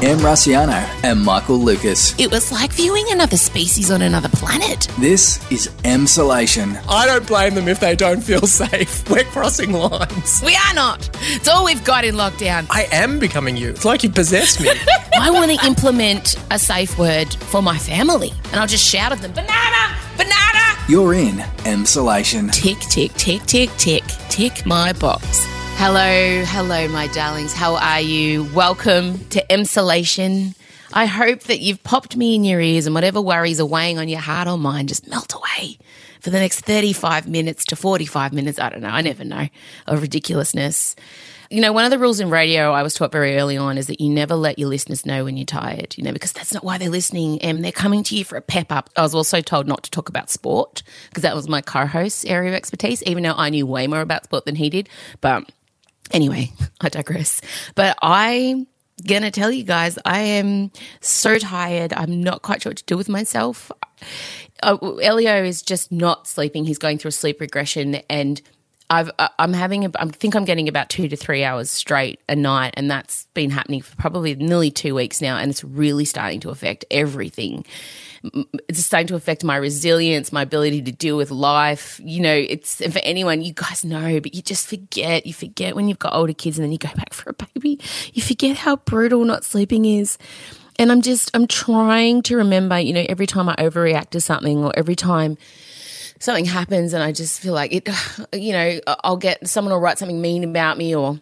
Em Rusciano and Michael Lucas. It was like viewing another species on another planet. This is M. Emsolation. I don't blame them if they don't feel safe. We're crossing lines. We are not. It's all we've got in lockdown. I am becoming you. It's like you possess me. I want to implement a safe word for my family, and I'll just shout at them banana, banana. You're in M. Emsolation. Tick, tick, tick, tick, tick, tick my box. Hello, hello, my darlings. How are you? Welcome to Emsolation. I hope that you've popped me in your ears and whatever worries are weighing on your heart or mind just melt away for the next 35 minutes to 45 minutes. I don't know. I never know of ridiculousness. You know, one of the rules in radio I was taught very early on is that you never let your listeners know when you're tired, you know, because that's not why they're listening and they're coming to you for a pep up. I was also told not to talk about sport because that was my co host's area of expertise, even though I knew way more about sport than he did. But Anyway, I digress. But I'm to tell you guys, I am so tired. I'm not quite sure what to do with myself. Uh, Elio is just not sleeping. He's going through a sleep regression and I've, I'm having, a, I think I'm getting about two to three hours straight a night, and that's been happening for probably nearly two weeks now, and it's really starting to affect everything it's starting to affect my resilience, my ability to deal with life. You know, it's for anyone, you guys know, but you just forget. You forget when you've got older kids and then you go back for a baby. You forget how brutal not sleeping is. And I'm just, I'm trying to remember, you know, every time I overreact to something or every time something happens and I just feel like it, you know, I'll get someone will write something mean about me or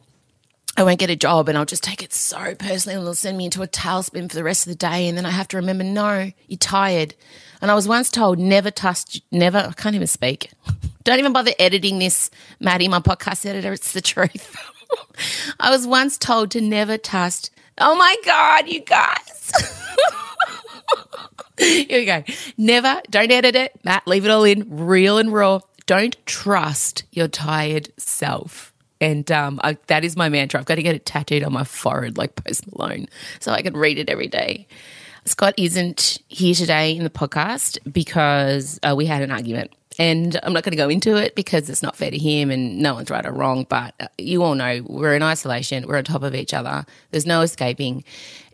I won't get a job and I'll just take it so personally and they'll send me into a tailspin for the rest of the day. And then I have to remember, no, you're tired. And I was once told, never touch, never, I can't even speak. Don't even bother editing this, Maddie, my podcast editor. It's the truth. I was once told to never trust. Oh my God, you guys. Here we go. Never, don't edit it. Matt, leave it all in, real and raw. Don't trust your tired self. And um, I, that is my mantra. I've got to get it tattooed on my forehead like Post Malone so I can read it every day. Scott isn't here today in the podcast because uh, we had an argument. And I'm not going to go into it because it's not fair to him and no one's right or wrong. But uh, you all know we're in isolation, we're on top of each other, there's no escaping.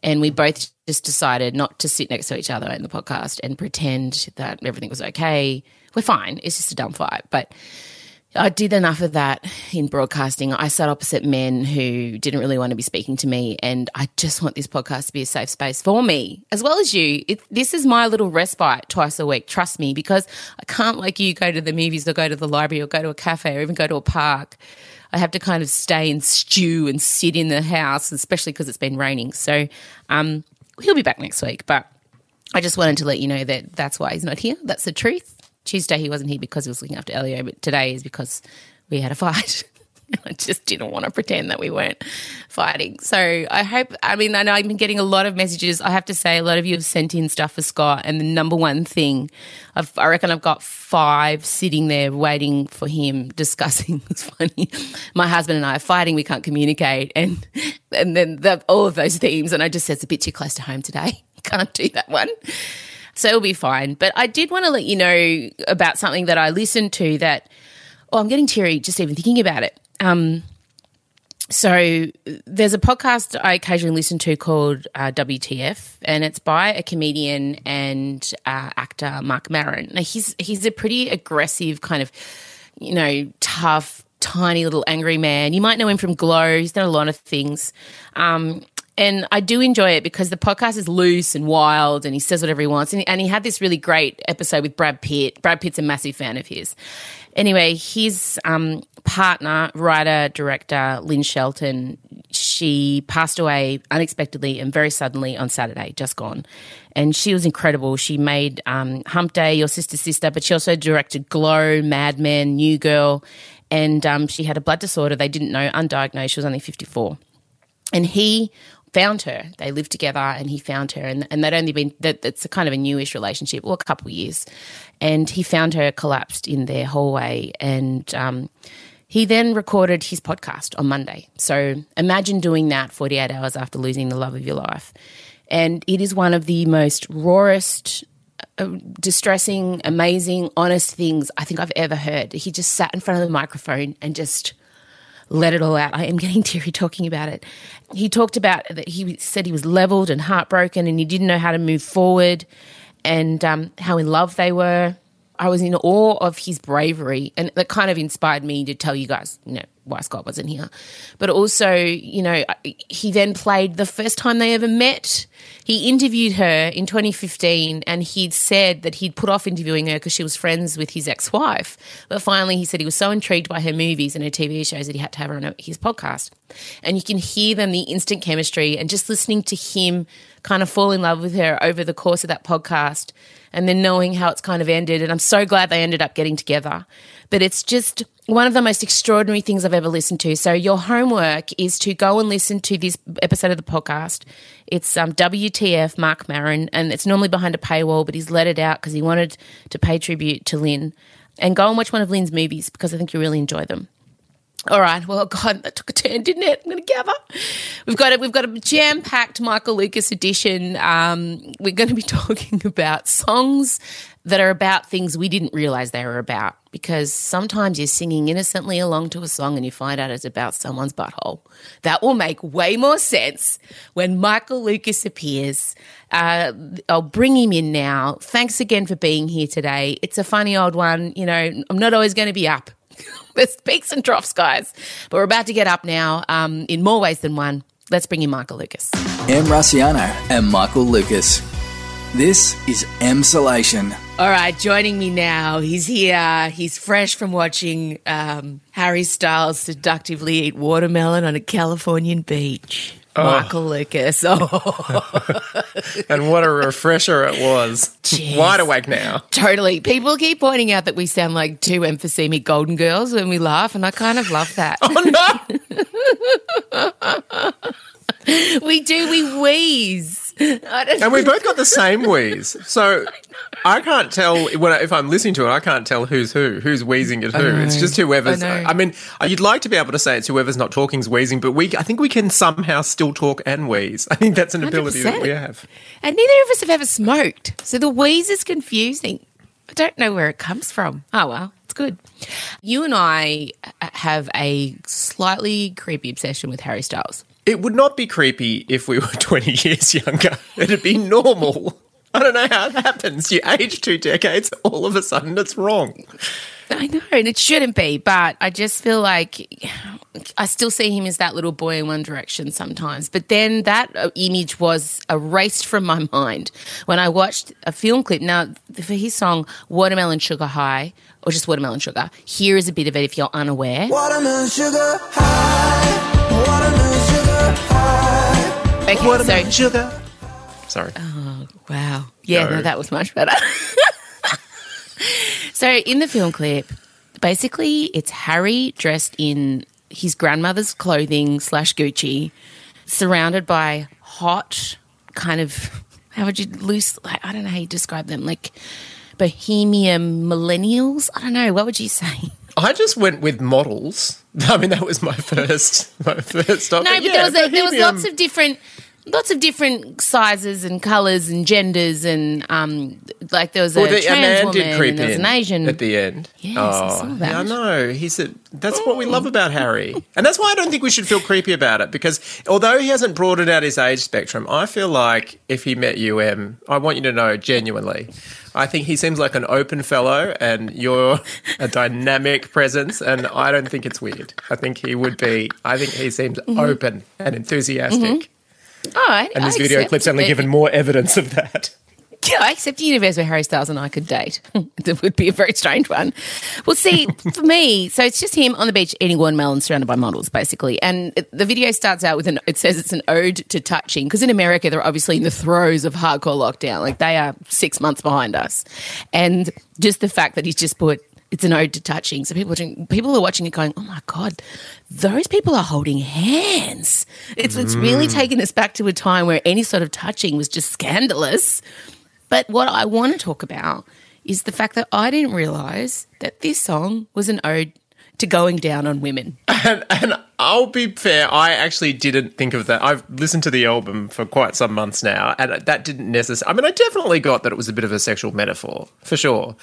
And we both just decided not to sit next to each other in the podcast and pretend that everything was okay. We're fine. It's just a dumb fight. But I did enough of that in broadcasting. I sat opposite men who didn't really want to be speaking to me, and I just want this podcast to be a safe space for me as well as you. It, this is my little respite twice a week. Trust me, because I can't like you go to the movies or go to the library or go to a cafe or even go to a park. I have to kind of stay and stew and sit in the house, especially because it's been raining. So um, he'll be back next week, but I just wanted to let you know that that's why he's not here. That's the truth. Tuesday he wasn't here because he was looking after Elio, but today is because we had a fight. I just didn't want to pretend that we weren't fighting. So I hope, I mean, I know I've been getting a lot of messages. I have to say, a lot of you have sent in stuff for Scott. And the number one thing, I've, I reckon I've got five sitting there waiting for him discussing. It's funny. My husband and I are fighting. We can't communicate. And, and then the, all of those themes. And I just said it's a bit too close to home today. Can't do that one. So it'll be fine. But I did want to let you know about something that I listened to that, oh, I'm getting teary just even thinking about it. Um, so there's a podcast I occasionally listen to called uh, WTF, and it's by a comedian and uh, actor Marc Maron. Now he's he's a pretty aggressive kind of, you know, tough, tiny little angry man. You might know him from Glow. He's done a lot of things. Um, and I do enjoy it because the podcast is loose and wild and he says whatever he wants. And, and he had this really great episode with Brad Pitt. Brad Pitt's a massive fan of his. Anyway, his um, partner, writer, director, Lynn Shelton, she passed away unexpectedly and very suddenly on Saturday, just gone. And she was incredible. She made um, Hump Day, Your Sister Sister, but she also directed Glow, Mad Men, New Girl. And um, she had a blood disorder they didn't know, undiagnosed. She was only 54. And he found her. They lived together and he found her. And, and they'd only been, that, it's a kind of a newish relationship, or a couple years. And he found her collapsed in their hallway. And um, he then recorded his podcast on Monday. So imagine doing that 48 hours after losing the love of your life. And it is one of the most rawest, uh, distressing, amazing, honest things I think I've ever heard. He just sat in front of the microphone and just let it all out. I am getting teary talking about it. He talked about that he said he was leveled and heartbroken and he didn't know how to move forward and um, how in love they were. I was in awe of his bravery, and that kind of inspired me to tell you guys, you know, why Scott wasn't here. But also, you know, he then played the first time they ever met. He interviewed her in 2015, and he'd said that he'd put off interviewing her because she was friends with his ex wife. But finally, he said he was so intrigued by her movies and her TV shows that he had to have her on his podcast. And you can hear them, the instant chemistry, and just listening to him kind of fall in love with her over the course of that podcast and then knowing how it's kind of ended. And I'm so glad they ended up getting together. But it's just one of the most extraordinary things I've ever listened to. So your homework is to go and listen to this episode of the podcast. It's um, WTF Marc Maron, and it's normally behind a paywall, but he's let it out because he wanted to pay tribute to Lynn. And go and watch one of Lynn's movies because I think you really enjoy them. All right. Well, God, that took a turn, didn't it? I'm going to gather. We've got a, we've got a jam packed Michael Lucas edition. Um, we're going to be talking about songs that are about things we didn't realize they were about. Because sometimes you're singing innocently along to a song and you find out it's about someone's butthole. That will make way more sense when Michael Lucas appears. Uh, I'll bring him in now. Thanks again for being here today. It's a funny old one. You know, I'm not always going to be up There's peaks and troughs, guys. But we're about to get up now um, in more ways than one. Let's bring in Michael Lucas. Em Rusciano and Michael Lucas. This is Emsolation. All right, joining me now. He's here. He's fresh from watching um, Harry Styles seductively eat watermelon on a Californian beach. Oh. Michael Lucas. Oh. and what a refresher it was. Jeez. Wide awake now. Totally. People keep pointing out that we sound like two emphysemic golden girls when we laugh, and I kind of love that. Oh, no. we do, we wheeze. and we both got the same wheeze. So I can't tell when I, if I'm listening to it. I can't tell who's who, who's wheezing at who. It's just whoever's. I, I, mean, you'd like to be able to say it's whoever's not talking's wheezing, but we, I think we can somehow still talk and wheeze. I think that's an 100%. ability that we have. And neither of us have ever smoked, so the wheeze is confusing. I don't know where it comes from. Oh well, it's good. You and I have a slightly creepy obsession with Harry Styles. It would not be creepy if we were 20 years younger. It'd be normal. I don't know how it happens. You age two decades, all of a sudden it's wrong. I know, and it shouldn't be, but I just feel like I still see him as that little boy in One Direction sometimes. But then that uh, image was erased from my mind when I watched a film clip. Now, for his song Watermelon Sugar High, or just Watermelon Sugar, here is a bit of it if you're unaware. Watermelon Sugar High, Watermelon Sugar High. Okay, Watermelon so, Sugar. Sorry. Oh, wow. Yeah, no, no that was much better. so in the film clip, basically it's Harry dressed in his grandmother's clothing slash Gucci, surrounded by hot kind of how would you loose I don't know how you describe them, like bohemian millennials. I don't know, what would you say? I just went with models. I mean, that was my first, my first stop. No, but, yeah, there was a, there was lots of different lots of different sizes and colours and genders and um, like there was a well, the, trans woman and there was an Asian at the end. Yes, oh, I saw that. Yeah, I know. He said that's what we love about Harry, and that's why I don't think we should feel creepy about it because although he hasn't broadened out his age spectrum, I feel like if he met you, Em, I want you to know genuinely. I think he seems like an open fellow, and you're a dynamic presence, and I don't think it's weird. I think he would be. I think he seems mm-hmm. open and enthusiastic. Mm-hmm. Oh, All right. And this I video clip's only given more evidence of that. Yeah, I accept the universe where Harry Styles and I could date. that would be a very strange one. Well, see, for me, so it's just him on the beach eating watermelon surrounded by models, basically. And the video starts out with an, it says it's an ode to touching, because in America, they're obviously in the throes of hardcore lockdown. Like they are six months behind us. And just the fact that he's just put it's an ode to touching. So people watching, people are watching it going, "Oh my god, those people are holding hands." It's mm. it's really mm. taken us back to a time where any sort of touching was just scandalous. But what I want to talk about is the fact that I didn't realize that this song was an ode. To going down on women. And, and I'll be fair, I actually didn't think of that. I've listened to the album for quite some months now, and that didn't necessarily. I mean, I definitely got that it was a bit of a sexual metaphor for sure,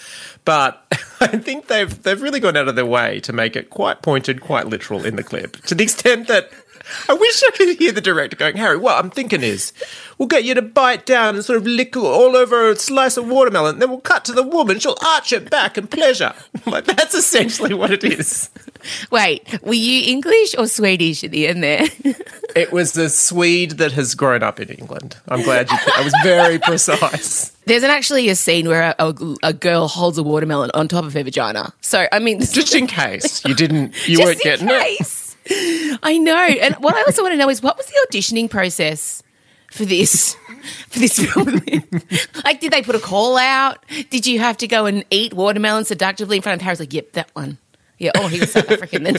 but I think they've they've really gone out of their way to make it quite pointed, quite literal in the clip, to the extent that. I wish I could hear the director going, Harry, what I'm thinking is we'll get you to bite down and sort of lick all over a slice of watermelon, then we'll cut to the woman, she'll arch it back in pleasure. like, that's essentially what it is. Wait, were you English or Swedish at the end there? It was the Swede that has grown up in England. I'm glad you. I was very precise. There's an, actually a scene where a, a, a girl holds a watermelon on top of her vagina. So, I mean, Just in case you didn't, you just weren't in getting it. I know. And what I also want to know is what was the auditioning process for this? For this film, like, did they put a call out? Did you have to go and eat watermelon seductively in front of Harry's? Like, yep, that one. Yeah. Oh, he was South African then.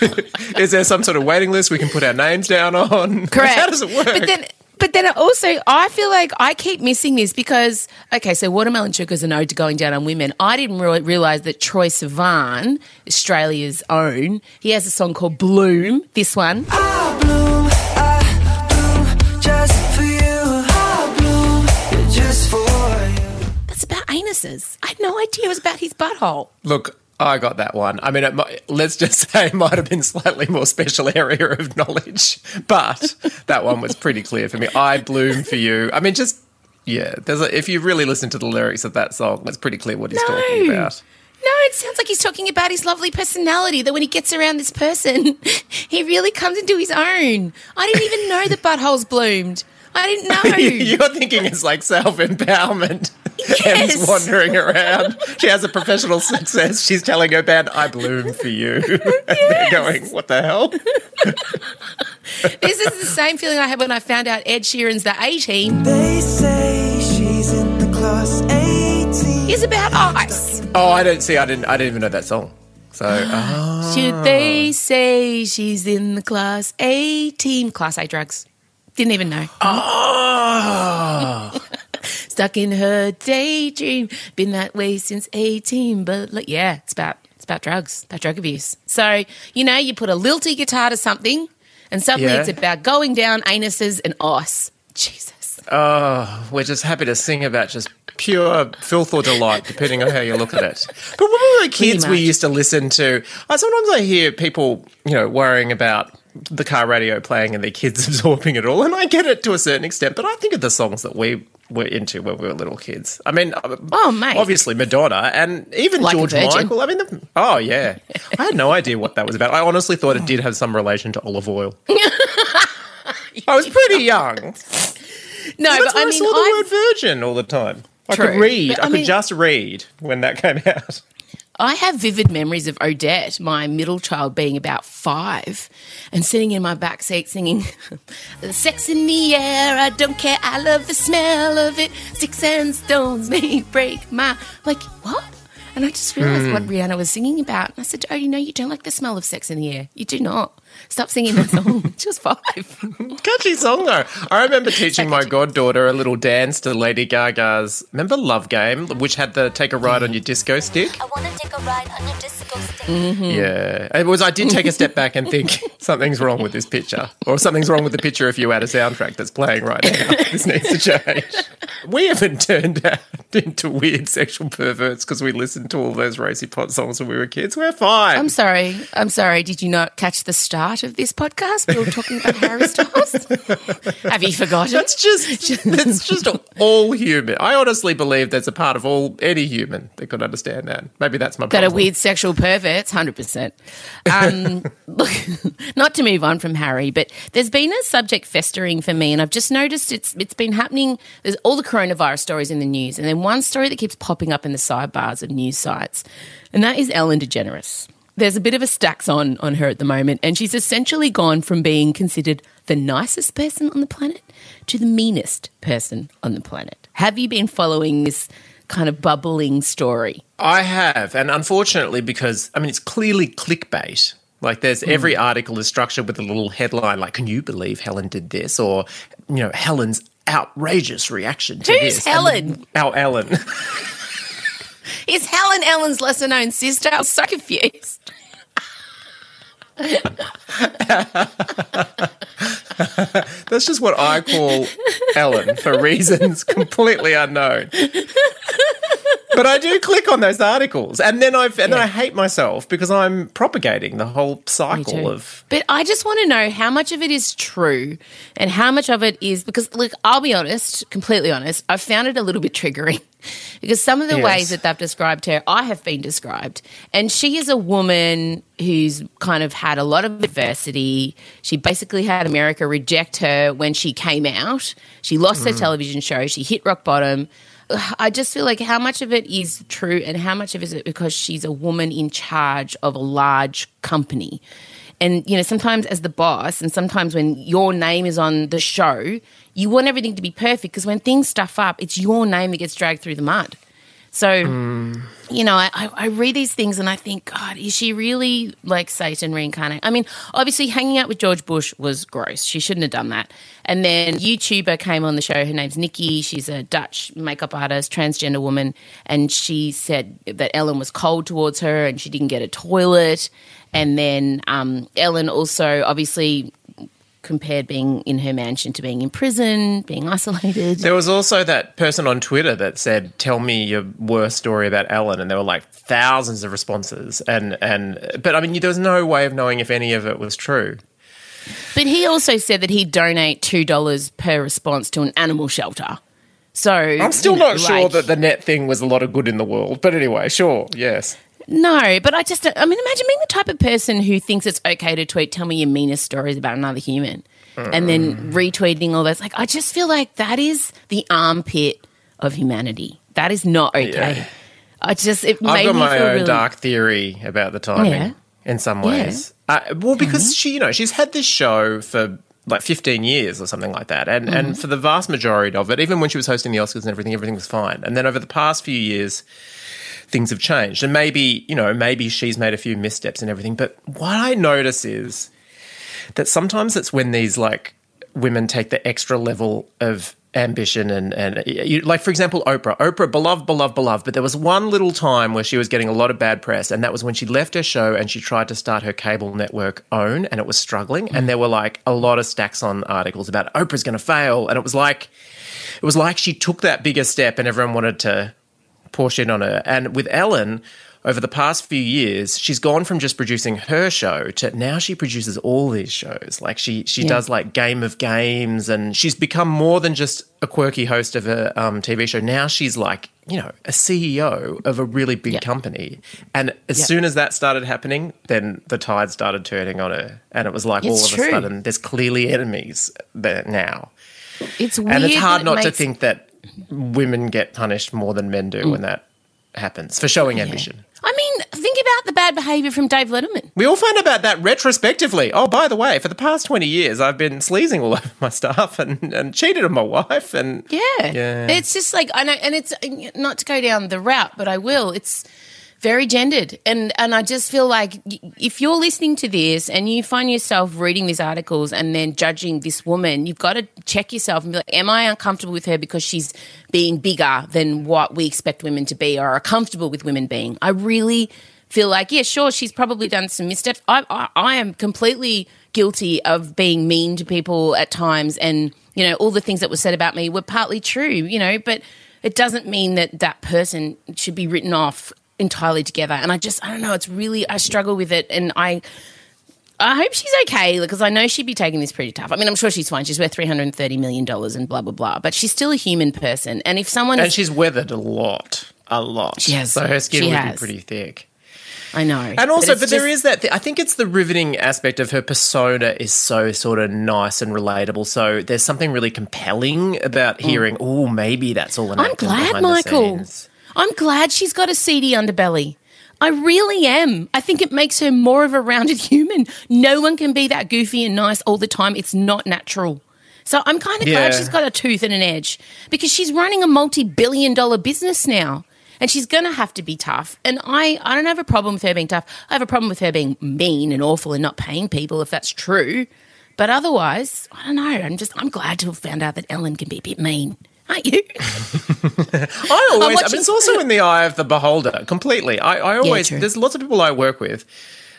Is there some sort of waiting list we can put our names down on? Correct. How does it work? But then, but then also, I feel like I keep missing this because, okay, so Watermelon Sugar's an ode to going down on women. I didn't really realize that Troye Sivan, Australia's own, he has a song called Bloom. This one. I bloom, I bloom just for you. I bloom just for you. That's about anuses. I had no idea it was about his butthole. Look, I got that one. I mean, it might, let's just say it might have been slightly more special area of knowledge, but that one was pretty clear for me. I bloom for you. I mean, just yeah. There's a, if you really listen to the lyrics of that song, it's pretty clear what he's talking about. No, it sounds like he's talking about his lovely personality. That when he gets around this person, he really comes into his own. I didn't even know that buttholes bloomed. I didn't know. You're thinking it's like self empowerment. Yes. Wandering around. She has a professional success. She's telling her band, I bloom for you. And they're going, what the hell? this is the same feeling I had when I found out Ed Sheeran's the A Team They say she's in the class A Team. is about ice. Oh, I don't see. I didn't. I didn't even know that song. So, oh. Should ah. they say she's in the class A team? Class A drugs. Didn't even know. Oh. Stuck in her daydream. Been that way since 18. But like, yeah, it's about it's about drugs, about drug abuse. So, you know, you put a lilty guitar to something and suddenly Yeah. it's about going down anuses and ice. Jesus. oh, we're just happy to sing about just pure filth or delight, depending on how you look at it. But when we were kids, we used to listen to. I sometimes I hear people, you know, worrying about the car radio playing and their kids absorbing it all, and I get it to a certain extent. But I think of the songs that we were into when we were little kids. I mean, uh, Oh, mate. obviously Madonna and even Like George Michael. I mean, the, oh yeah, I had no idea what that was about. I honestly thought it did have some relation to olive oil. I was pretty young. No, but I I, mean, saw the I've- word virgin all the time. I True. could read. But, I, I could just read when that came out. I have vivid memories of Odette, my middle child, being about five and sitting in my back seat singing, Sex in the air, I don't care, I love the smell of it. Sticks and stones may break my. Like, what? And I just realised what hmm. Rihanna was singing about. And I said, Oh, you know, you don't like the smell of sex in the air. You do not. Stop singing that song. she was five. Catchy song though. I remember teaching my goddaughter a little dance to Lady Gaga's. Remember Love Game, which had the take a ride on your disco stick. I wanna take a ride on your disco stick. Yeah, it was. I did take a step back and think something's wrong with this picture, or something's wrong with the picture if you add a soundtrack that's playing right now. This needs to change. We haven't turned out into weird sexual perverts because we listened to all those racy pot songs when we were kids. We're fine. I'm sorry. I'm sorry. Did you not catch the start of this podcast? We were talking about Harry Styles. Have you forgotten? That's just that's just all human. I honestly believe there's a part of all any human that could understand that. Maybe that's my that problem. are weird sexual perverts, hundred percent. Um, look, not to move on from Harry, but there's been a subject festering for me, and I've just noticed it's it's been happening. There's all the coronavirus stories in the news, and then one story that keeps popping up in the sidebars of news sites, and that is Ellen DeGeneres. There's a bit of a stacks on on her at the moment, and she's essentially gone from being considered the nicest person on the planet to the meanest person on the planet. Have you been following this kind of bubbling story? I have, and unfortunately, because I mean, it's clearly clickbait. Like, there's Hmm. every article is structured with a little headline, like "Can you believe Helen did this?" or you know, Helen's outrageous reaction to Who's this. And- Helen? Our Ellen. Is Helen Ellen's lesser known sister? I'm so confused. That's just what I call Ellen for reasons completely unknown. But I do click on those articles, and then I and then I hate myself because I'm propagating the whole cycle of. But I just want to know how much of it is true and how much of it is because, look, I'll be honest, completely honest, I found it a little bit triggering because some of the Yes. ways that they've described her, I have been described. And she is a woman who's kind of had a lot of adversity. She basically had America reject her when she came out. She lost her hmm. television show, she hit rock bottom. I just feel like how much of it is true and how much of it is it because she's a woman in charge of a large company. And you know, sometimes as the boss, and sometimes when your name is on the show, you want everything to be perfect because when things stuff up, it's your name that gets dragged through the mud. So, you know, I, I I read these things and I think, God, is she really like Satan reincarnate? I mean, obviously, hanging out with George Bush was gross. She shouldn't have done that. And then YouTuber came on the show. Her name's Nikki. She's a Dutch makeup artist, transgender woman, and she said that Ellen was cold towards her and she didn't get a toilet. And then um, Ellen also obviously compared being in her mansion to being in prison, being isolated. There was also that person on Twitter that said, "Tell me your worst story about Ellen," and there were like thousands of responses. And and but I mean, there was no way of knowing if any of it was true. But he also said that he'd donate two dollars per response to an animal shelter. So I'm still you know, not sure that the net thing was a lot of good in the world. But anyway, sure, yes. No, but I just I mean, imagine being the type of person who thinks it's okay to tweet, "Tell me your meanest stories about another human," and then retweeting all those. Like, I just feel like that is the armpit of humanity. That is not okay. Yeah. I just it I've made got my own really dark theory about the timing Yeah. in some ways. Uh, well, because she, you know, she's had this show for like 15 years or something like that, and and for the vast majority of it, even when she was hosting the Oscars and everything, everything was fine. And then over the past few years. Things have changed, and maybe you know, maybe she's made a few missteps and everything. But what I notice is that sometimes it's when these like women take the extra level of ambition and and you, like for example Oprah Oprah beloved beloved beloved but there was one little time where she was getting a lot of bad press and that was when she left her show and she tried to start her cable network own and it was struggling and there were like a lot of stacks on articles about Oprah's going to fail and it was like it was like she took that bigger step and everyone wanted to pour shit on her. And with Ellen, over the past few years, she's gone from just producing her show to now she produces all these shows. Like she she Yeah. does like Game of Games, and she's become more than just a quirky host of a um, TV show. Now she's like you know a CEO of a really big Yeah. company. And as Yeah. soon as that started happening, then the tide started turning on her, and it was like all It's of true. a sudden there's clearly enemies there now. It's weird. And it's hard that not it to think that women get punished more than men do when mm. that happens for showing ambition. I mean, think about the bad behavior from Dave Letterman. We all find about that retrospectively. Oh, by the way, for the past 20 years, I've been sleazing all over my staff and, and cheated on my wife. And Yeah. Yeah. It's just like I know and it's not to go down the route, but I will. It's very gendered. And and I just feel like if you're listening to this and you find yourself reading these articles and then judging this woman, you've got to check yourself and be like, am I uncomfortable with her because she's being bigger than what we expect women to be or are comfortable with women being? I really feel like, yeah, sure, she's probably done some missteps. I, I, I am completely guilty of being mean to people at times, and you know, all the things that were said about me were partly true, you know, but it doesn't mean that that person should be written off entirely together. And I just, I don't know, it's really, I struggle with it, and I. I hope she's okay because I know she'd be taking this pretty tough. I mean, I'm sure she's fine. She's worth three hundred and thirty million dollars and blah blah blah. But she's still a human person, and if someone, and she's weathered a lot, a lot. She has. So her skin She would has. be pretty thick. I know, And also, but, there just- is that. Th- I think it's the riveting aspect of her persona is so sort of nice and relatable. So there's something really compelling about hearing. Oh, maybe that's all an Mm. I'm glad, behind the Michael. scenes." I'm glad she's got a seedy underbelly. I really am. I think it makes her more of a rounded human. No one can be that goofy and nice all the time. It's not natural. So I'm kind of glad she's got a tooth and an edge because she's running a multi-billion dollar business now. And she's going to have to be tough. And I, I don't have a problem with her being tough. I have a problem with her being mean and awful and not paying people if that's true. But otherwise, I don't know. I'm just, I'm glad to have found out that Ellen can be a bit mean. Aren't you? I always, I mean, it's also in the eye of the beholder completely. I, I always, true. there's lots of people I work with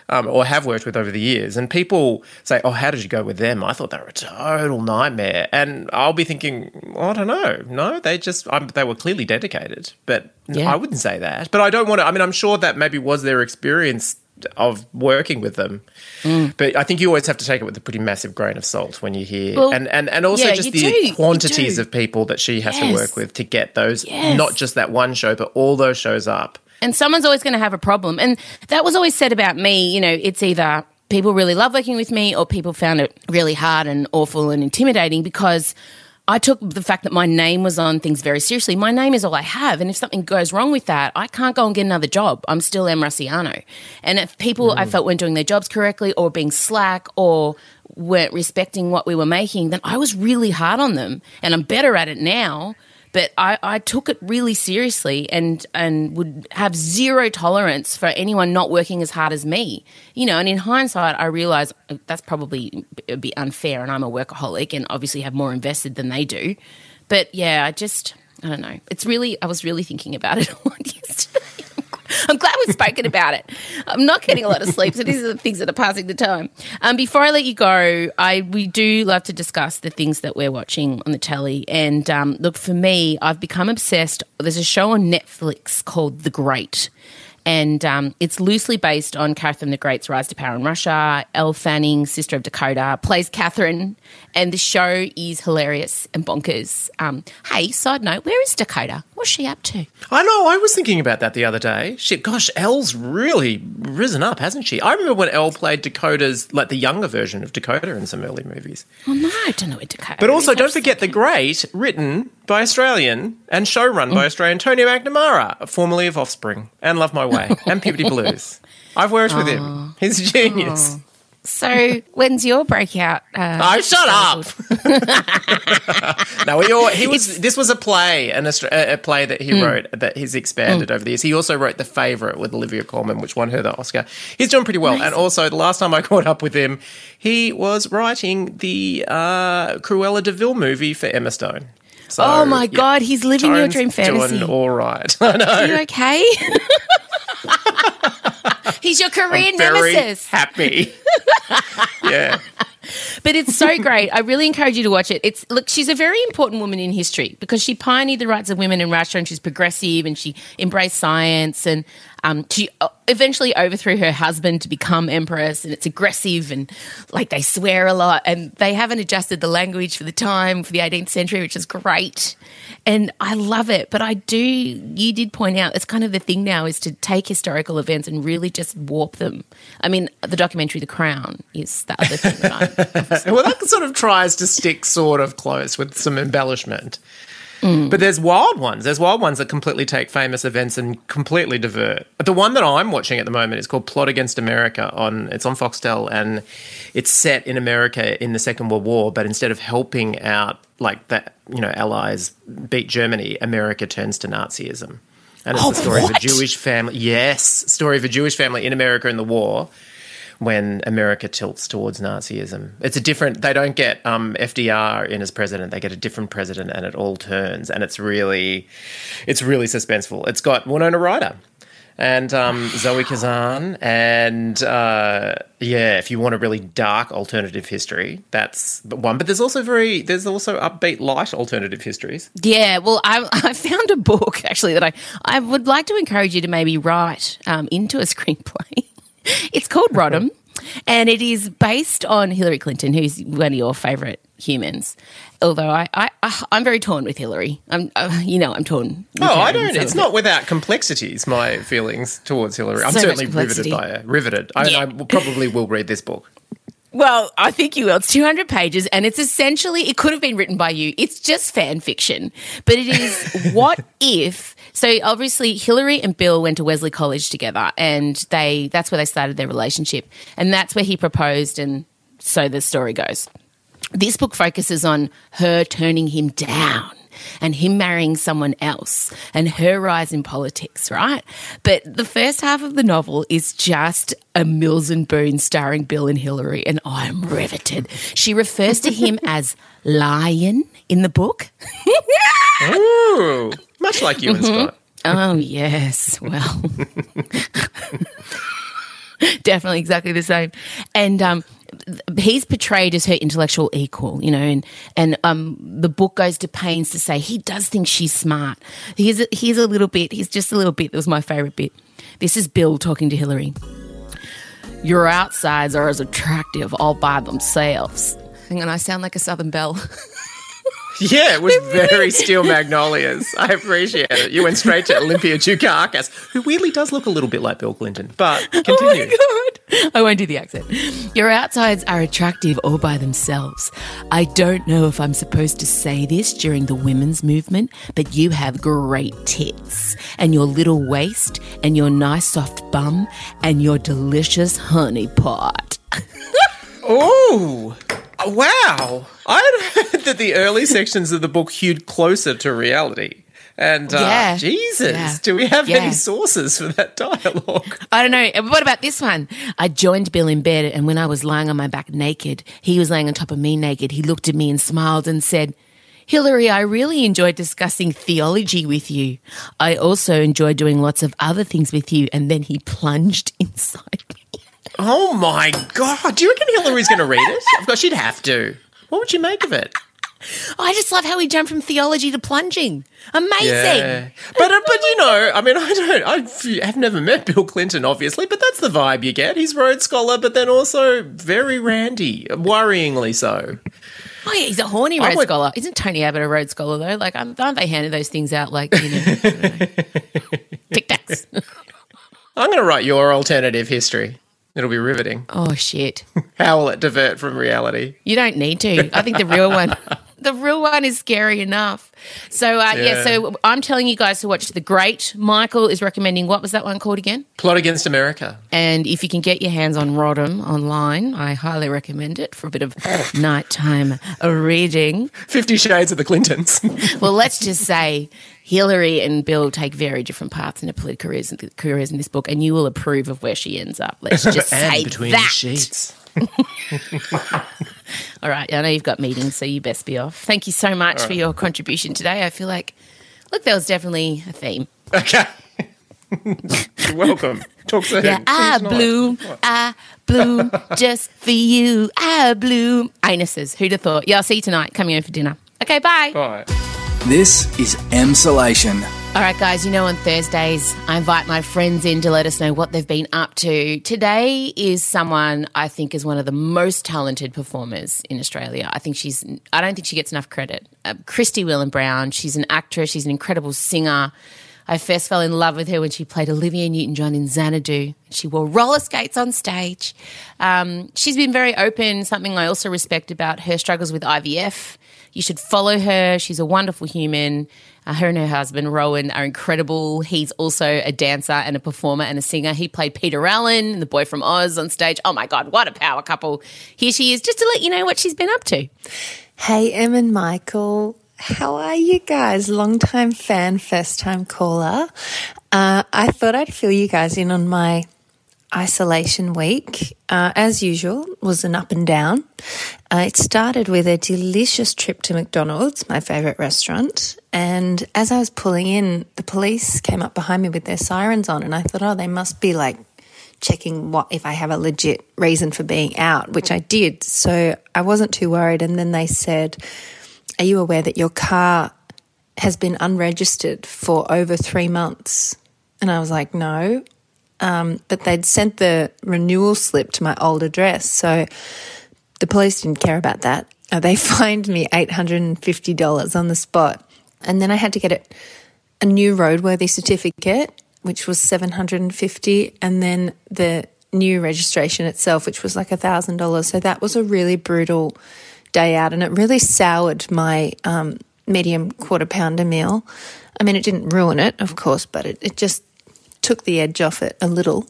um, or have worked with over the years, and people say, "Oh, how did you go with them?" I thought they were a total nightmare, and I'll be thinking, well, "I don't know. No, they just um, they were clearly dedicated, but Yeah. I wouldn't say that. But I don't want to. I mean, I'm sure that maybe was their experience of working with them, Mm. but I think you always have to take it with a pretty massive grain of salt when you hear, Well, and and and also yeah, just the do, quantities of people that she has to work with to get those, Yes. not just that one show, but all those shows up. And someone's always going to have a problem. And that was always said about me. You know, it's either people really love working with me or people found it really hard and awful and intimidating because I took the fact that my name was on things very seriously. My name is all I have. And if something goes wrong with that, I can't go and get another job. I'm still Em Rusciano. And if people I mm. felt weren't doing their jobs correctly or being slack or weren't respecting what we were making, then I was really hard on them. And I'm better at it now but I, I took it really seriously and and would have zero tolerance for anyone not working as hard as me. You know, and in hindsight, I realize uh, that's probably a bit unfair, and I'm a workaholic and obviously have more invested than they do. But yeah, I just I don't know. It's really I was really thinking about it a lot yesterday. I'm glad we've spoken about it. I'm not getting a lot of sleep, so these are the things that are passing the time. Um, before I let you go, I we do love to discuss the things that we're watching on the telly. And um, look, for me, I've become obsessed. There's a show on Netflix called The Great. And um, it's loosely based on Catherine the Great's rise to power in Russia. Elle Fanning, sister of Dakota, plays Catherine, and the show is hilarious and bonkers. Um, hey, side note, where is Dakota? What's she up to? I know. I was thinking about that the other day. Shit, gosh, Elle's really risen up, hasn't she? I remember when Elle played Dakota's, like the younger version of Dakota in some early movies. Oh no, I don't know where Dakota. But also, don't forget The Great, written by Australian and showrun by Australian Tony McNamara, formerly of Offspring and Love My Way and Puberty Blues. I've worked with him. He's a genius. So, when's your breakout? Uh, Oh, shut up! no, he, he was. This was a play, an a a play that he wrote that he's expanded over the years. He also wrote The Favourite with Olivia Colman, which won her the Oscar. He's doing pretty well. And also, the last time I caught up with him, he was writing the uh, Cruella de Vil movie for Emma Stone. So, oh my yeah, God, he's living your dream fantasy. Doing all right. I know. Are you okay? He's your Korean Very nemesis. happy. yeah. But it's so great. I really encourage you to watch it. It's look, she's a very important woman in history because she pioneered the rights of women in Russia and she's progressive and she embraced science and um, she uh, eventually overthrew her husband to become empress and it's aggressive and like they swear a lot and they haven't adjusted the language for the time for the 18th century, which is great. And I love it. But I do, you did point out, it's kind of the thing now is to take historical events and really just warp them. I mean, the documentary The Crown is the other thing that I well, that sort of tries to stick sort of close with some embellishment. Mm. But there's wild ones. There's wild ones that completely take famous events and completely divert. The one that I'm watching at the moment is called Plot Against America. On it's on Foxtel and it's set in America in the Second World War. But instead of helping out like that, you know, Allies beat Germany, America turns to Nazism. And it's Oh, the story of a Jewish family. Yes, story of a Jewish family in America in the war when America tilts towards Nazism. It's a different. They don't get um, FDR in as president. They get a different president, and it all turns. And it's really, it's really suspenseful. It's got Winona Ryder and um, Zoe Kazan, and uh, yeah, if you want a really dark alternative history, that's one. But there's also very, there's also upbeat, light alternative histories. Yeah, well, I, I found a book actually that I, I would like to encourage you to maybe write um, into a screenplay. it's called Rodham, and it is based on Hillary Clinton, who's one of your favourite humans. Although I, I, I I'm very torn with Hillary. I'm, uh, you know, I'm torn. Oh, I don't. It's not without complexities. My feelings towards Hillary. I'm So certainly riveted by her. Riveted. I, Yeah. I probably will read this book. Well, I think you will. It's 200 pages and it's essentially, it could have been written by you. It's just fan fiction. But it is what if. So obviously, Hillary and Bill went to Wesley College together and they, that's where they started their relationship. And that's where he proposed. And so the story goes. This book focuses on her turning him down and him marrying someone else and her rise in politics, right? But the first half of the novel is just a Mills and Boon starring Bill and Hillary, and I'm riveted. She refers to him as Lion in the book. Ooh, much like you and Scott. Oh, yes. Well, definitely exactly the same. And um, he's portrayed as her intellectual equal, you know, and and um, the book goes to pains to say he does think she's smart. Here's a, here's a little bit. Here's just a little bit. That was my favorite bit. This is Bill talking to Hillary. Your outsides are as attractive all by themselves. Hang on, I sound like a Southern Belle. Yeah, it was very Steel Magnolias. I appreciate it. You went straight to Olympia Dukakis, who weirdly does look a little bit like Bill Clinton. But continue. Oh my god! I won't do the accent. Your outsides are attractive all by themselves. I don't know if I'm supposed to say this during the women's movement, but you have great tits, and your little waist, and your nice soft bum, and your delicious honey pot. Oh, wow. I had heard that the early sections of the book hewed closer to reality. And uh, Yeah. Jesus, Yeah. do we have Yeah. any sources for that dialogue? I don't know. What about this one? I joined Bill in bed, and when I was lying on my back naked, he was laying on top of me naked. He looked at me and smiled and said, Hillary, I really enjoyed discussing theology with you. I also enjoyed doing lots of other things with you. And then he plunged inside. Oh my God. Do you reckon Hillary's going to read it? Of course, she'd have to. What would you make of it? I just love how he jumped from theology to plunging. Amazing. Yeah. But, uh, but you know, I mean, I don't, I have never met Bill Clinton, obviously, but that's the vibe you get. He's Rhodes Scholar, but then also very randy, worryingly so. Oh, yeah, he's a horny Rhodes would- Scholar. Isn't Tony Abbott a Rhodes Scholar, though? Like, aren't they handing those things out like, you know, I don't know, Tic Tacs? I'm going to write your alternative history. It'll be riveting. Oh, shit. How will it divert from reality? You don't need to. I think the real one, the real one is scary enough. So uh, yeah. Yeah. so I'm telling you guys to watch The Great. Michael is recommending what was that one called again? Plot Against America. And if you can get your hands on Rodham online, I highly recommend it for a bit of nighttime reading. Fifty Shades of the Clintons. Well, let's just say Hillary and Bill take very different paths in their political careers, careers in this book, and you will approve of where she ends up. Let's just say that. All right, I know you've got meetings, so you best be off. Thank you so much for your contribution today. I feel like, look, there was definitely a theme. Okay. You're welcome. Talk soon. Yeah, I Finish night. bloom, I bloom just for you. I bloom. Anuses, who'd have thought? Yeah, I'll see you tonight. Coming over for dinner. Okay, bye. Bye. This is Emsolation. All right, guys, you know, on Thursdays, I invite my friends in to let us know what they've been up to. Today is someone I think is one of the most talented performers in Australia. I think she's, I don't think she gets enough credit. Uh, Christie Whelan-Browne, she's an actress, she's an incredible singer. I first fell in love with her when she played Olivia Newton John in Xanadu. She wore roller skates on stage. Um, she's been very open, something I also respect about her struggles with IVF. You should follow her. She's a wonderful human. Uh, her and her husband, Rowan, are incredible. He's also a dancer and a performer and a singer. He played Peter Allen, the boy from Oz, on stage. Oh my God, what a power couple. Here she is, just to let you know what she's been up to. Hey, Em and Michael. How are you guys? Long time fan, first time caller. Uh, I thought I'd fill you guys in on my isolation week. Uh, as usual, was an up and down. Uh, it started with a delicious trip to McDonald's, my favorite restaurant. And as I was pulling in, the police came up behind me with their sirens on, and I thought, oh, they must be like checking what if I have a legit reason for being out, which I did. So I wasn't too worried. And then they said, Are you aware that your car has been unregistered for over three months? And I was like, No. Um, but they'd sent the renewal slip to my old address. So the police didn't care about that. Uh, they fined me $850 on the spot. And then I had to get it, a new roadworthy certificate, which was 750 and then the new registration itself, which was like $1,000. So that was a really brutal day out and it really soured my um, medium quarter pounder meal. I mean, it didn't ruin it, of course, but it, it just took the edge off it a little.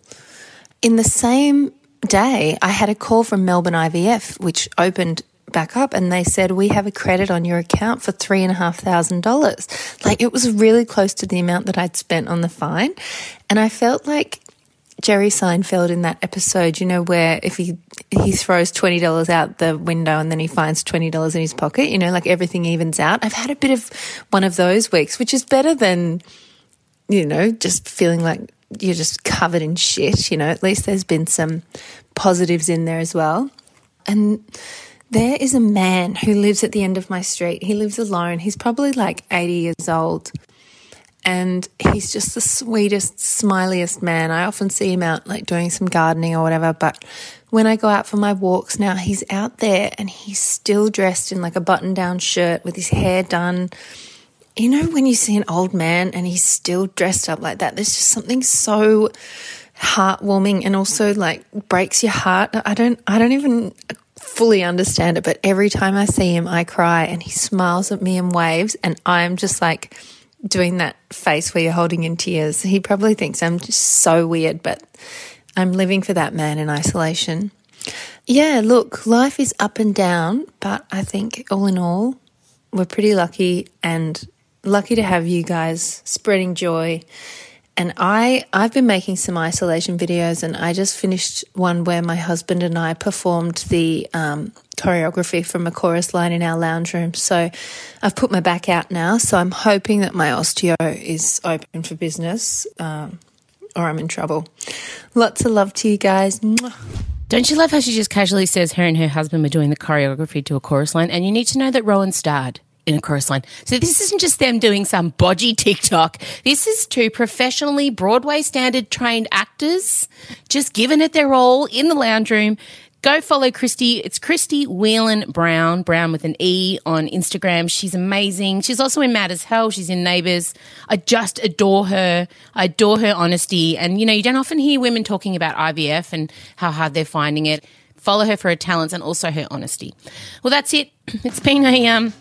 In the same day, I had a call from Melbourne IVF, which opened back up, and they said, We have a credit on your account for $3,500. Like, it was really close to the amount that I'd spent on the fine. And I felt like Jerry Seinfeld in that episode, you know, where if he he throws twenty dollars out the window and then he finds twenty dollars in his pocket, you know, like everything evens out. I've had a bit of one of those weeks, which is better than you know, just feeling like you're just covered in shit, you know, at least there's been some positives in there as well. And there is a man who lives at the end of my street. He lives alone. He's probably like 80 years old. And he's just the sweetest, smiliest man. I often see him out like doing some gardening or whatever. But when I go out for my walks now, he's out there and he's still dressed in like a button down shirt with his hair done. You know, when you see an old man and he's still dressed up like that, there's just something so heartwarming and also like breaks your heart. I don't, I don't even fully understand it, but every time I see him, I cry and he smiles at me and waves, and I'm just like doing that face where you're holding in tears. He probably thinks I'm just so weird, but I'm living for that man in isolation. Yeah, look, life is up and down, but I think all in all, we're pretty lucky and lucky to have you guys spreading joy and I I've been making some isolation videos, and I just finished one where my husband and I performed the um, choreography from a chorus line in our lounge room. So I've put my back out now. So I'm hoping that my osteo is open for business, um, or I'm in trouble. Lots of love to you guys. Don't you love how she just casually says her and her husband were doing the choreography to a chorus line? And you need to know that Rohan starred in a chorus line. So this isn't just them doing some bodgy TikTok. This is two professionally Broadway standard trained actors just giving it their all in the lounge room. Go follow Christie. It's Christy Whelan Brown, Browne with an E on Instagram. She's amazing. She's also in Mad as Hell. She's in Neighbours. I just adore her. I adore her honesty. And, you know, you don't often hear women talking about IVF and how hard they're finding it. Follow her for her talents and also her honesty. Well, that's it. It's been a um,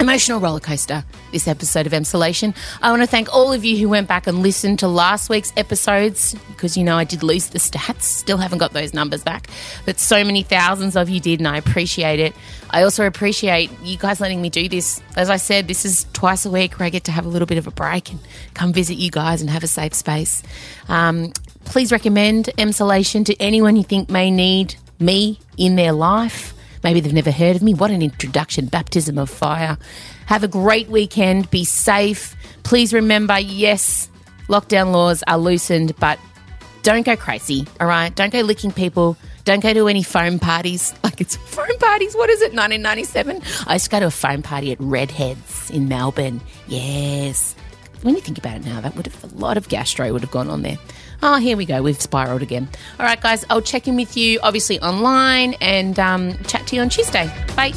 emotional roller coaster this episode of Emsolation. I want to thank all of you who went back and listened to last week's episodes because you know I did lose the stats, still haven't got those numbers back, but so many thousands of you did, and I appreciate it. I also appreciate you guys letting me do this. As I said, this is twice a week where I get to have a little bit of a break and come visit you guys and have a safe space. Um, please recommend Emsolation to anyone you think may need me in their life. Maybe they've never heard of me. What an introduction, baptism of fire. Have a great weekend. Be safe. Please remember yes, lockdown laws are loosened, but don't go crazy, all right? Don't go licking people. Don't go to any foam parties. Like it's foam parties. What is it? 1997? I used to go to a foam party at Redheads in Melbourne. Yes. When you think about it now, that would have a lot of gastro would have gone on there. Oh, here we go. We've spiraled again. All right, guys. I'll check in with you, obviously online, and um, chat to you on Tuesday. Bye.